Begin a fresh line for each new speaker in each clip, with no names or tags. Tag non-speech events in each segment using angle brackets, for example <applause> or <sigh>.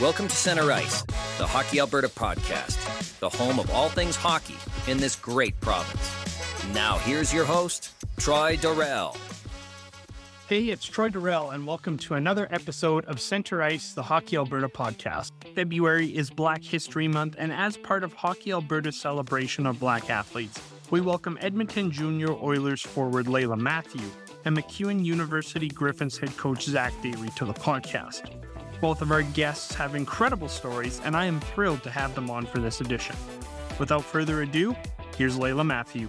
Welcome to Center Ice, the Hockey Alberta podcast, the home of all things hockey in this great province. Now, here's your host, Troy Durrell.
Hey, it's Troy Durrell, and welcome to another episode of Center Ice, the Hockey Alberta podcast. February is Black History Month, and as part of Hockey Alberta's celebration of Black athletes, we welcome Edmonton Junior Oilers forward Layla Matthew and MacEwan University Griffins head coach Zack Dailey to the podcast. Both of our guests have incredible stories, and I am thrilled to have them on for this edition. Without further ado, here's Layla Matthew.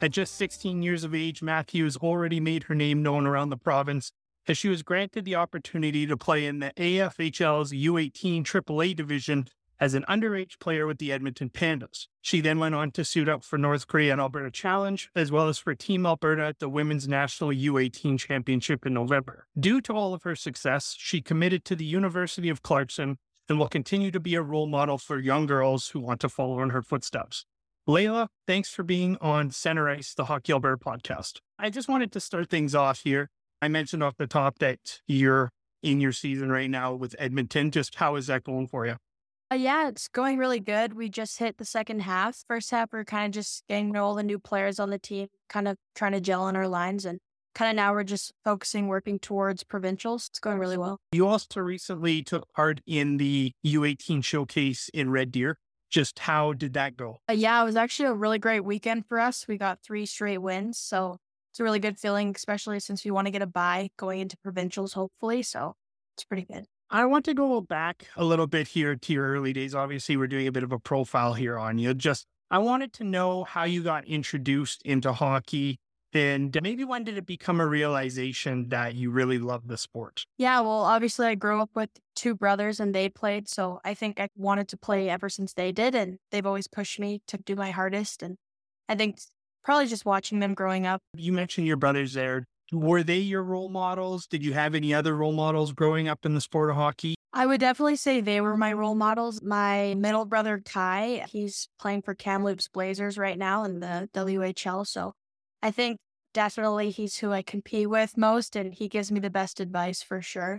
At just 16 years of age, Matthew has already made her name known around the province as she was granted the opportunity to play in the AFHL's U18 AAA division as an underage player with the Edmonton Pandas. She then went on to suit up for North Korea and Alberta Challenge, as well as for Team Alberta at the Women's National U18 Championship in November. Due to all of her success, she committed to the University of Clarkson and will continue to be a role model for young girls who want to follow in her footsteps. Layla, thanks for being on Center Ice, the Hockey Alberta podcast. I just wanted to start things off here. I mentioned off the top that you're in your season right now with Edmonton. Just how is that going for you?
Uh, yeah, it's going really good. We just hit the second half. First half, we are kind of just getting all the new players on the team, kind of trying to gel on our lines. And kind of now we're just focusing, working towards provincials. It's going really well.
You also recently took part in the U18 showcase in Red Deer. Just how did that go?
Uh, yeah, it was actually a really great weekend for us. We got three straight wins. So it's a really good feeling, especially since we want to get a bye going into provincials, hopefully. So it's pretty good.
I want to go back a little bit here to your early days. Obviously, we're doing a bit of a profile here on you. Just, I wanted to know how you got introduced into hockey and maybe when did it become a realization that you really love the sport?
Yeah, well, obviously, I grew up with two brothers and they played. So I think I wanted to play ever since they did. And they've always pushed me to do my hardest. And I think probably just watching them growing up.
You mentioned your brothers there were they your role models? Did you have any other role models growing up in the sport of hockey?
I would definitely say they were my role models. My middle brother, Kai, he's playing for Kamloops Blazers right now in the WHL. So I think definitely he's who I compete with most, and he gives me the best advice for sure.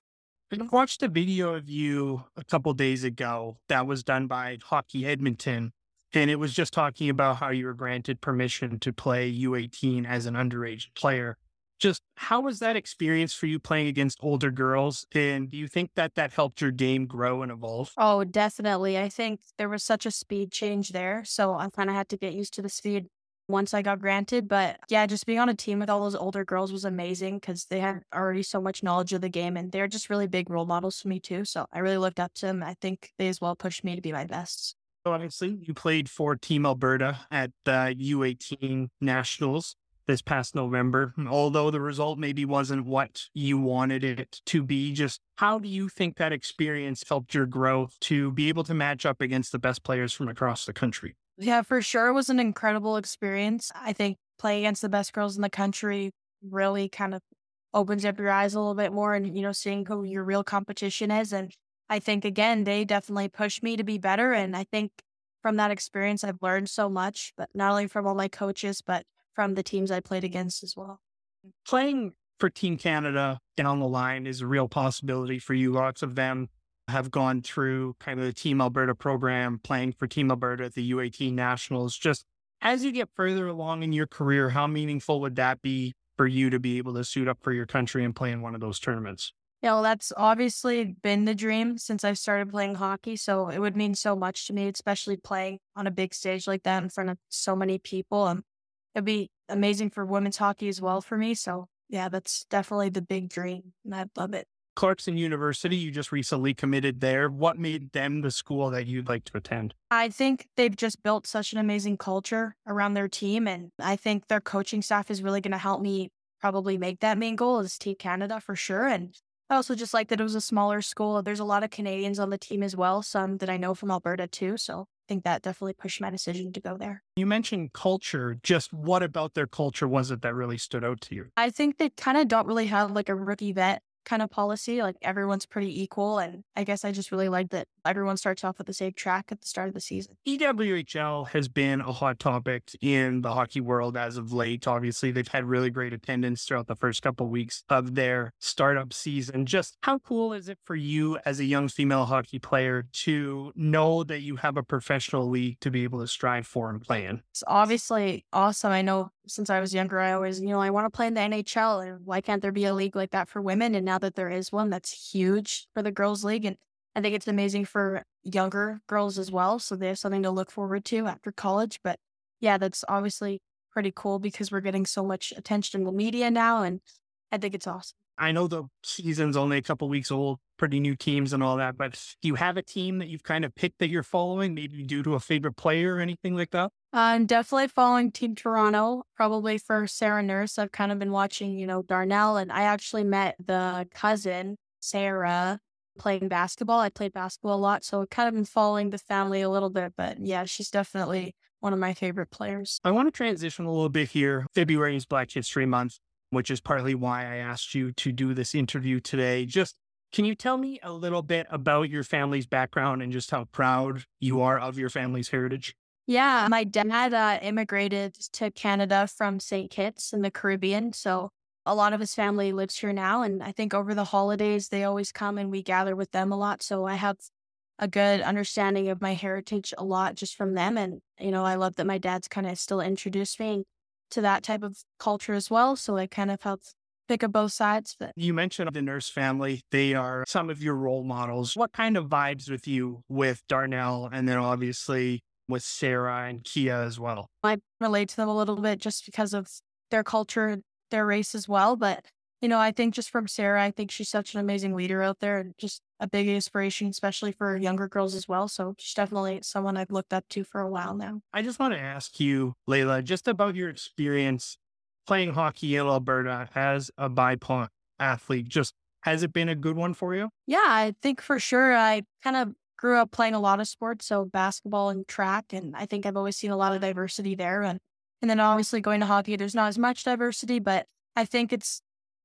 I watched a video of you a couple days ago that was done by Hockey Edmonton, and it was just talking about how you were granted permission to play U18 as an underage player just how was that experience for you playing against older girls? And do you think that that helped your game grow and evolve?
Oh definitely i think there was such a speed change there so i kind of had to get used to the speed once i got granted but yeah just being on a team with all those older girls was amazing because they had already so much knowledge of the game and they're just really big role models for me too so i really looked up to them i think they as well pushed me to be my best.
So obviously you played for team alberta at the u18 nationals this past November. Although the result maybe wasn't what you wanted it to be, just how do you think that experience helped your growth to be able to match up against the best players from across the country?
Yeah, for sure. It was an incredible experience. I think playing against the best girls in the country really kind of opens up your eyes a little bit more and, you know, seeing who your real competition is. And I think, again, they definitely pushed me to be better. And I think from that experience, I've learned so much, but not only from all my coaches, but from the teams I played against as well.
Playing for Team Canada down the line is a real possibility for you. Lots of them have gone through kind of the Team Alberta program, playing for Team Alberta at the U18 Nationals. Just as you get further along in your career, how meaningful would that be for you to be able to suit up for your country and play in one of those tournaments?
Yeah, well, that's obviously been the dream since I started playing hockey. So it would mean so much to me, especially playing on a big stage like that in front of so many people. Um, it'd be amazing for women's hockey as well for me. So yeah, that's definitely the big dream. And I love it.
Clarkson University, you just recently committed there. What made them the school that you'd like to attend?
I think they've just built such an amazing culture around their team. And I think their coaching staff is really going to help me probably make that main goal as Team Canada for sure. And I also just like that it was a smaller school. There's a lot of Canadians on the team as well, some that I know from Alberta too. So I think that definitely pushed my decision to go there.
You mentioned culture. Just what about their culture was it that really stood out to you?
I think they kind of don't really have like a rookie vet kind of policy. Like everyone's pretty equal. And I guess I just really like that everyone starts off with the same track at the start of the season.
PWHL has been a hot topic in the hockey world as of late. Obviously, they've had really great attendance throughout the first couple of weeks of their startup season. Just how cool is it for you as a young female hockey player to know that you have a professional league to be able to strive for and play in?
It's obviously awesome. I know since I was younger, I always, you know, I want to play in the NHL. And why can't there be a league like that for women? And now that there is one, that's huge for the girls' league. And I think it's amazing for younger girls as well. So they have something to look forward to after college. But yeah, that's obviously pretty cool because we're getting so much attention in the media now. And I think it's awesome.
I know the season's only a couple weeks old, pretty new teams and all that, but do you have a team that you've kind of picked that you're following, maybe due to a favorite player or anything like that?
I'm definitely following Team Toronto, probably for Sarah Nurse. I've kind of been watching, you know, Darnell, and I actually met the cousin, Sarah, playing basketball. I played basketball a lot, so I've kind of been following the family a little bit, but yeah, she's definitely one of my favorite players.
I want to transition a little bit here. February is Black History Month which is partly why I asked you to do this interview today. Just can you tell me a little bit about your family's background and just how proud you are of your family's heritage?
Yeah, my dad uh, immigrated to Canada from St. Kitts in the Caribbean. So a lot of his family lives here now. And I think over the holidays, they always come and we gather with them a lot. So I have a good understanding of my heritage a lot just from them. And, you know, I love that my dad's kind of still introduced me to that type of culture as well. So I kind of helped pick up both sides. But
you mentioned the nurse family; they are some of your role models. What kind of vibes with you with Darnell, and then obviously with Sarah and Kia as well?
I relate to them a little bit just because of their culture, their race as well. But you know, I think just from Sarah, I think she's such an amazing leader out there and just a big inspiration, especially for younger girls as well. So she's definitely someone I've looked up to for a while now.
I just want to ask you, Layla, just about your experience playing hockey in Alberta as a BIPOC athlete. Just has it been a good one for you?
Yeah, I think for sure. I kind of grew up playing a lot of sports, so basketball and track, and I think I've always seen a lot of diversity there. And and then obviously going to hockey, there's not as much diversity, but I think it's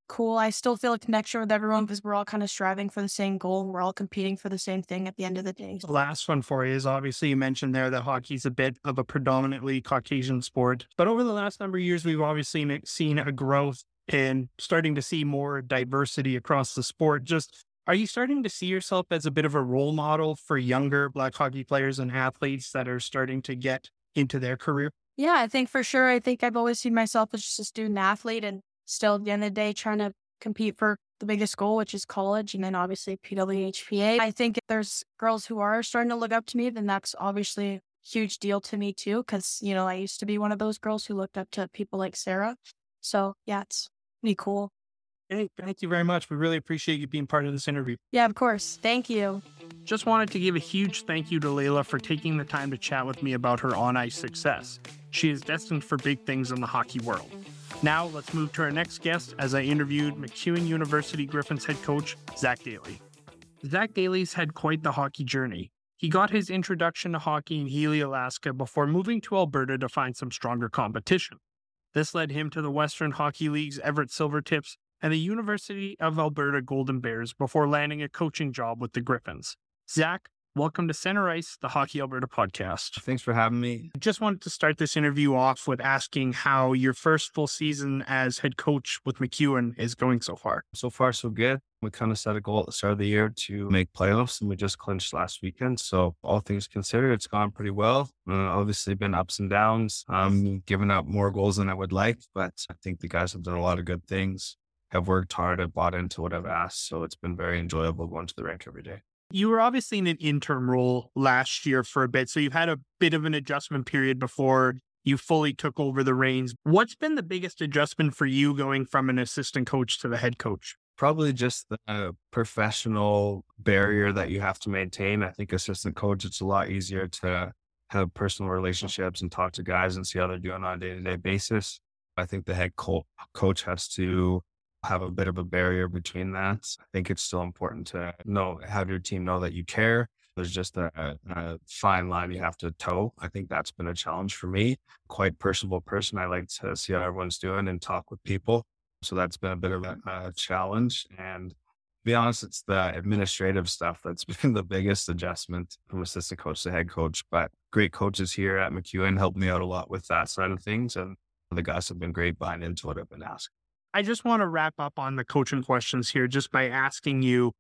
cool. I still feel a connection with everyone because we're all kind of striving for the same goal. We're all competing for the same thing at the end of the day.
The last one for you is obviously you mentioned there that hockey is a bit of a predominantly Caucasian sport. But over the last number of years, we've obviously seen a growth in starting to see more diversity across the sport. Just are you starting to see yourself as a bit of a role model for younger Black hockey players and athletes that are starting to get into their career?
Yeah, I think for sure. I think I've always seen myself as just a student athlete and still at the end of the day trying to compete for the biggest goal, which is college, and then obviously PWHPA. I think if there's girls who are starting to look up to me, then that's obviously a huge deal to me too, because, you know, I used to be one of those girls who looked up to people like Sarah. So yeah, it's pretty cool.
Hey, thank you very much. We really appreciate you being part of this interview.
Yeah, of course. Thank you.
Just wanted to give a huge thank you to Layla for taking the time to chat with me about her on ice success. She is destined for big things in the hockey world. Now, let's move to our next guest as I interviewed MacEwan University Griffins head coach, Zack Dailey. Zack Dailey's had quite the hockey journey. He got his introduction to hockey in Healy, Alaska before moving to Alberta to find some stronger competition. This led him to the Western Hockey League's Everett Silvertips and the University of Alberta Golden Bears before landing a coaching job with the Griffins. Zack, Welcome to Center Ice, the Hockey Alberta podcast.
Thanks for having me.
I just wanted to start this interview off with asking how your first full season as head coach with MacEwan is going so far.
So far, so good. We kind of set a goal at the start of the year to make playoffs, and we just clinched last weekend. So, all things considered, it's gone pretty well. Uh, obviously, been ups and downs. Um, giving up more goals than I would like, but I think the guys have done a lot of good things. Have worked hard, I've bought into what I've asked. So it's been very enjoyable going to the rank every day.
You were obviously in an interim role last year for a bit, so you've had a bit of an adjustment period before you fully took over the reins. What's been the biggest adjustment for you going from an assistant coach to the head coach?
Probably just the professional barrier that you have to maintain. I think assistant coach, it's a lot easier to have personal relationships and talk to guys and see how they're doing on a day to day basis. I think the head co- coach has to have a bit of a barrier between that. I think it's still important to know, have your team know that you care. There's just a, a, fine line you have to toe. I think that's been a challenge for me. Quite personable person. I like to see how everyone's doing and talk with people. So that's been a bit of a, a challenge. And to be honest, it's the administrative stuff that's <laughs> been the biggest adjustment from assistant coach to head coach. But great coaches here at MacEwan helped me out a lot with that side of things. And the guys have been great buying into what I've been asking.
I just want to wrap up on the coaching questions here just by asking you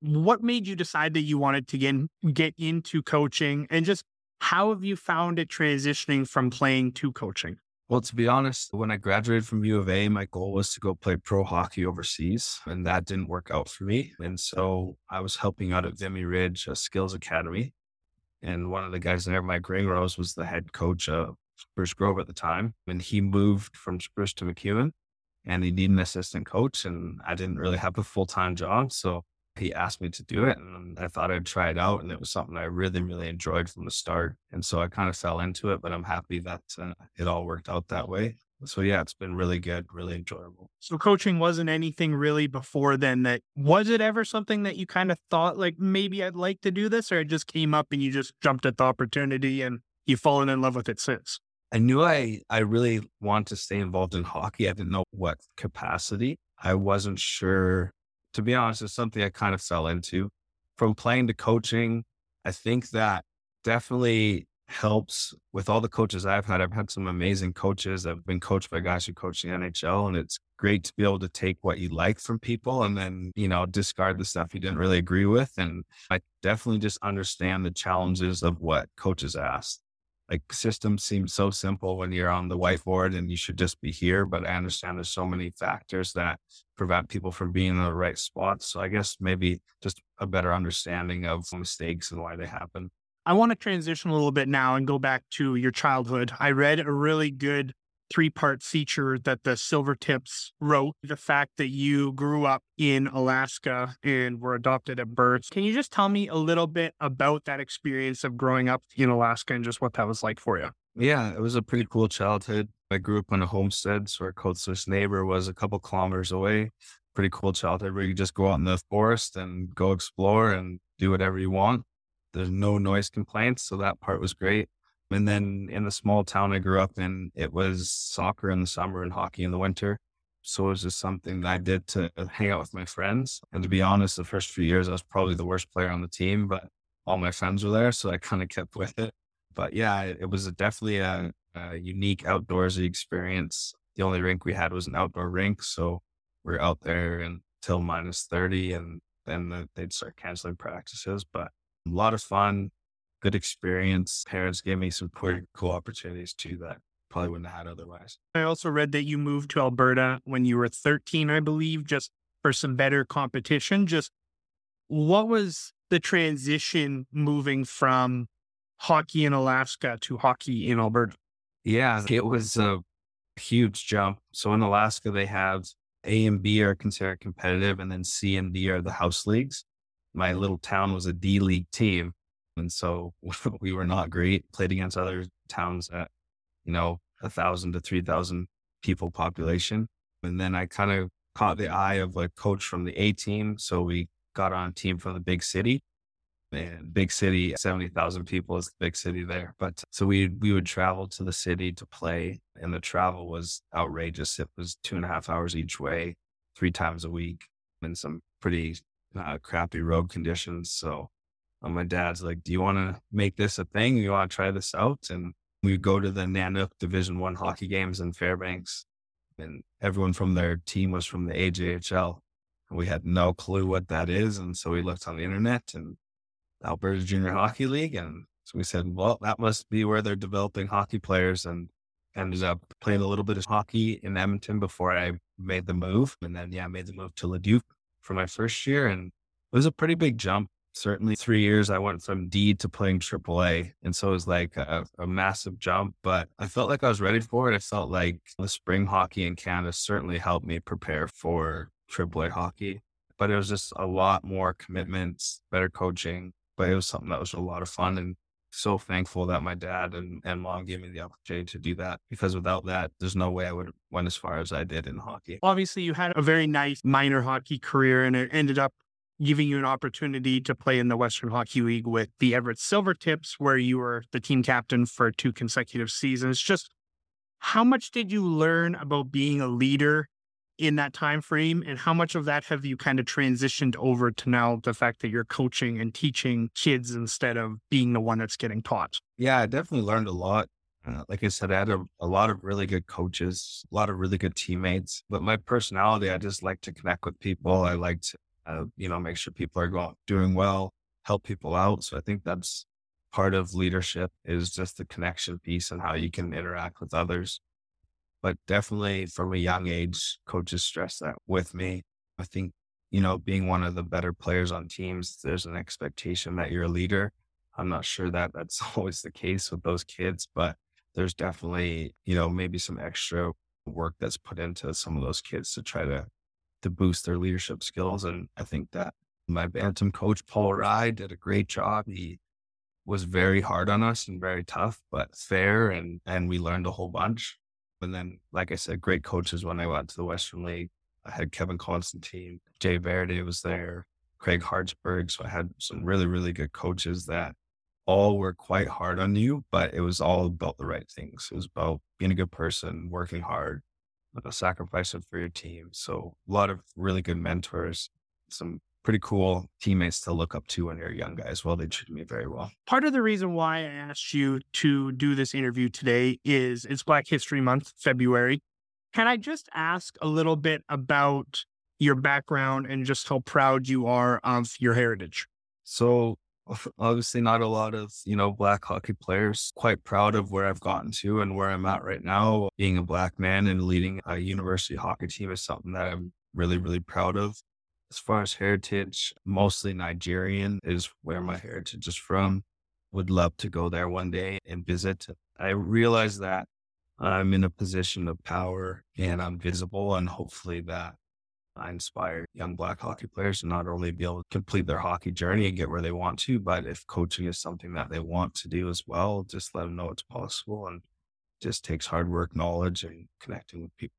what made you decide that you wanted to get, get into coaching and just how have you found it transitioning from playing to coaching?
Well, to be honest, when I graduated from U of A, my goal was to go play pro hockey overseas, and that didn't work out for me. And so I was helping out at Vimy Ridge a skills academy. And one of the guys there, Mike Ringrose, was the head coach of Spruce Grove at the time. And he moved from Spruce to MacEwan and he needed an assistant coach. And I didn't really have a full time job. So he asked me to do it and I thought I'd try it out. And it was something I really, really enjoyed from the start. And so I kind of fell into it, but I'm happy that uh, it all worked out that way. So yeah, it's been really good, really enjoyable.
So coaching wasn't anything really before then that was it ever something that you kind of thought like maybe I'd like to do this or it just came up and you just jumped at the opportunity and you've fallen in love with it since?
I knew I I really want to stay involved in hockey. I didn't know what capacity. I wasn't sure to be honest, it's something I kind of fell into. From playing to coaching, I think that definitely helps with all the coaches I've had. I've had some amazing coaches. I've been coached by guys who coach the NHL, and it's great to be able to take what you like from people and then, you know, discard the stuff you didn't really agree with. And I definitely just understand the challenges of what coaches ask like systems seem so simple when you're on the whiteboard and you should just be here. But I understand there's so many factors that prevent people from being in the right spot. So I guess maybe just a better understanding of mistakes and why they happen.
I want to transition a little bit now and go back to your childhood. I read a really good three part feature that the Silvertips wrote. The fact that you grew up in Alaska and were adopted at birth. Can you just tell me a little bit about that experience of growing up in Alaska and just what that was like for you?
Yeah, it was a pretty cool childhood. I grew up on a homestead, so our closest neighbor was a couple kilometers away. Pretty cool childhood where you just go out in the forest and go explore and do whatever you want. There's no noise complaints, so that part was great. And then in the small town I grew up in, it was soccer in the summer and hockey in the winter. So it was just something that I did to uh, hang out with my friends. And to be honest, the first few years I was probably the worst player on the team, but all my friends were there. So I kind of kept <laughs> with it. But yeah, it, was definitely a, a, unique outdoorsy experience. The only rink we had was an outdoor rink. So we are out there until minus 30 and then they'd start canceling practices. But a lot of fun, good experience. Parents gave me some pretty cool opportunities too that probably wouldn't have had otherwise.
I also read that you moved to Alberta when you were 13, I believe, just for some better competition. Just what was the transition moving from hockey in Alaska to hockey in Alberta?
Yeah, it was a huge jump. So in Alaska, they have A and B are considered competitive, and then C and D are the house leagues. My little town was a D league team. And so <laughs> we were not great, played against other towns at, you know, a thousand to 3,000 people population. And then I kind of caught the eye of a coach from the A team. So we got on team from the big city and big city, 70,000 people is the big city there. But so we, we would travel to the city to play and the travel was outrageous. It was two and a half hours each way, three times a week in some pretty uh, crappy road conditions. So and my dad's like, "Do you want to make this a thing? You want to try this out?" And we go to the Nanook Division One hockey games in Fairbanks, and everyone from their team was from the AJHL. And we had no clue what that is, and so we looked on the internet and Alberta Junior Hockey League, and so we said, "Well, that must be where they're developing hockey players." And ended up playing a little bit of hockey in Edmonton before I made the move, and then yeah, I made the move to Leduc for my first year, and it was a pretty big jump certainly three years I went from D to playing AAA. And so it was like a, a, massive jump, but I felt like I was ready for it. I felt like the spring hockey in Canada certainly helped me prepare for AAA hockey, but it was just a lot more commitments, better coaching, but it was something that was a lot of fun and so thankful that my dad and, and mom gave me the opportunity to do that because without that, there's no way I would have went as far as I did in hockey.
Obviously, you had a very nice minor hockey career and it ended up giving you an opportunity to play in the Western Hockey League with the Everett Silvertips, where you were the team captain for two consecutive seasons. Just how much did you learn about being a leader in that time frame and how much of that have you kind of transitioned over to now the fact that you're coaching and teaching kids instead of being the one that's getting taught?
Yeah i definitely learned a lot. Uh, like i said i had a, a lot of really good coaches a lot of really good teammates but my personality i just like to connect with people. I like to uh, you know make sure people are going doing well help people out so i think that's part of leadership is just the connection piece and how you can interact with others but definitely from a young age, coaches stress that with me. I think, you know, being one of the better players on teams, there's an expectation that you're a leader. I'm not sure that that's <laughs> always the case with those kids, but there's definitely, you know, maybe some extra work that's put into some of those kids to try to to boost their leadership skills. And I think that my bantam coach Paul Rye did a great job. He was very hard on us and very tough, but fair and and we learned a whole bunch. And then, like I said, great coaches when I went to the Western League. I had Kevin Constantine, Jay Varady was there, Craig Hartsburg. So I had some really, really good coaches that all were quite hard on you, but it was all about the right things. It was about being a good person, working hard, sacrificing for your team. So a lot of really good mentors, some pretty cool teammates to look up to when you're a young guy as well. They treated me very well.
Part of the reason why I asked you to do this interview today is it's Black History Month, February. Can I just ask a little bit about your background and just how proud you are of your heritage?
So <laughs> obviously not a lot of, you know, black hockey players. Quite proud of where I've gotten to and where I'm at right now. Being a black man and leading a university hockey team is something that I'm really, really proud of. As far as heritage, mostly Nigerian is where my heritage is from. Would love to go there one day and visit. I realize that I'm in a position of power and I'm visible, and hopefully that I inspire young black hockey players to not only be able to complete their hockey journey and get where they want to, but if coaching is something that they want to do as well, just let them know it's possible and just takes hard work, knowledge, and connecting with people.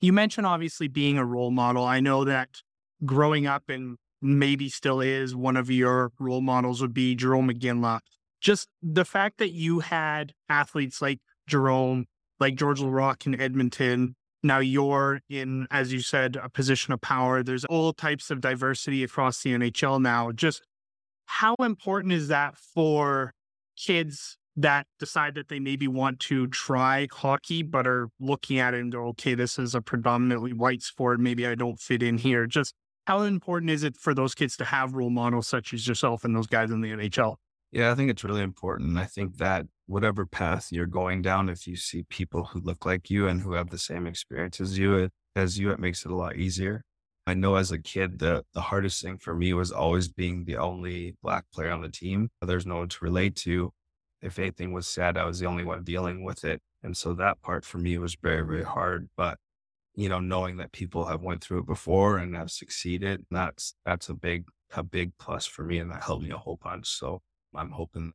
You mentioned obviously being a role model. I know that growing up and maybe still is one of your role models would be Jarome Iginla. Just the fact that you had athletes like Jarome, like Georges Laraque in Edmonton. Now you're in, as you said, a position of power. There's all types of diversity across the NHL now. Just how important is that for kids that decide that they maybe want to try hockey, but are looking at it and go, okay, this is a predominantly white sport. Maybe I don't fit in here. Just how important is it for those kids to have role models such as yourself and those guys in the NHL?
Yeah, I think it's really important. I think that whatever path you're going down, if you see people who look like you and who have the same experience as you, as you, it makes it a lot easier. I know as a kid, the, the hardest thing for me was always being the only black player on the team. There's no one to relate to. If anything was said, I was the only one dealing with it. And so that part for me was very, very hard. But you know, knowing that people have went through it before and have succeeded, that's that's a big a big plus for me, and that helped me a whole bunch. So I'm hoping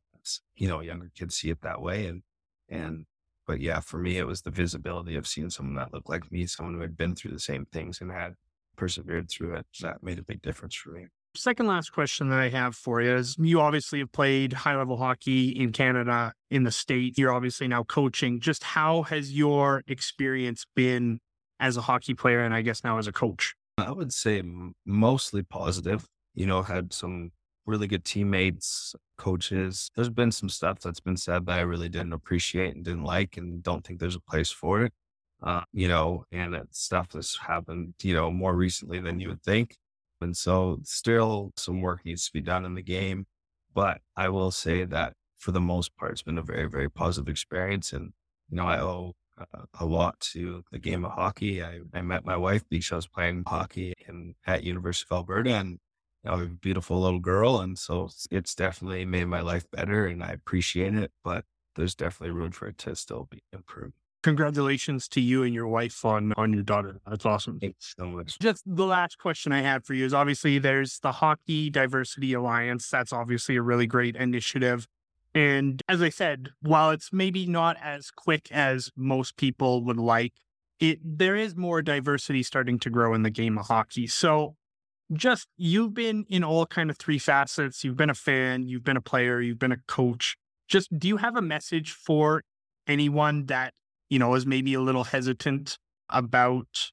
you know younger kids see it that way, and and but yeah, for me it was the visibility of seeing someone that looked like me, someone who had been through the same things and had persevered through it. That made a big difference for me.
Second last question that I have for you is you obviously have played high level hockey in Canada, in the States. You're obviously now coaching. Just how has your experience been as a hockey player and I guess now as a coach?
I would say mostly positive. You know, had some really good teammates, coaches. There's been some stuff that's been said that I really didn't appreciate and didn't like and don't think there's a place for it. Uh, you know, and it's stuff that's happened, you know, more recently than you would think. And so still some work needs to be done in the game. But I will say that for the most part, it's been a very, very positive experience. And, you know, I owe a lot to the game of hockey. I, I met my wife because I was playing hockey in, at University of Alberta and a beautiful little girl. And so it's definitely made my life better and I appreciate it, but there's definitely room for it to still be improved.
Congratulations to you and your wife on, on your daughter. That's awesome.
Thanks so much.
Just the last question I had for you is obviously there's the Hockey Diversity Alliance. That's obviously a really great initiative. And as I said, while it's maybe not as quick as most people would like, it there is more diversity starting to grow in the game of hockey. So just you've been in all kind of three facets. You've been a fan, you've been a player, you've been a coach. Just do you have a message for anyone that, you know, is maybe a little hesitant about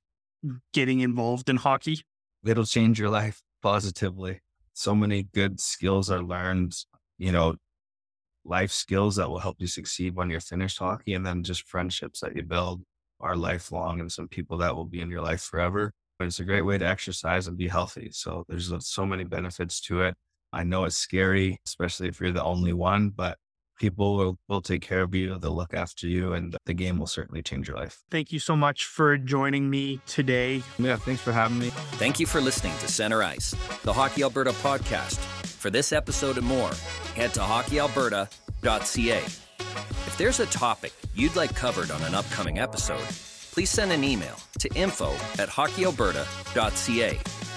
getting involved in hockey?
It'll change your life <laughs> positively. So many good skills are learned, you know, life skills that will help you succeed when you're finished hockey, and then just friendships that you build are lifelong and some people that will be in your life forever. But it's a great way to exercise and be healthy. So there's so many benefits to it. I know it's scary, especially if you're the only one, but people will, will take care of you. They'll look after you, and the game will certainly change your life.
Thank you so much for joining me today.
Yeah, thanks for having me.
Thank you for listening to Center Ice, the Hockey Alberta podcast. For this episode and more, head to hockeyalberta.ca. If there's a topic you'd like covered on an upcoming episode, please send an email to info at hockeyalberta.ca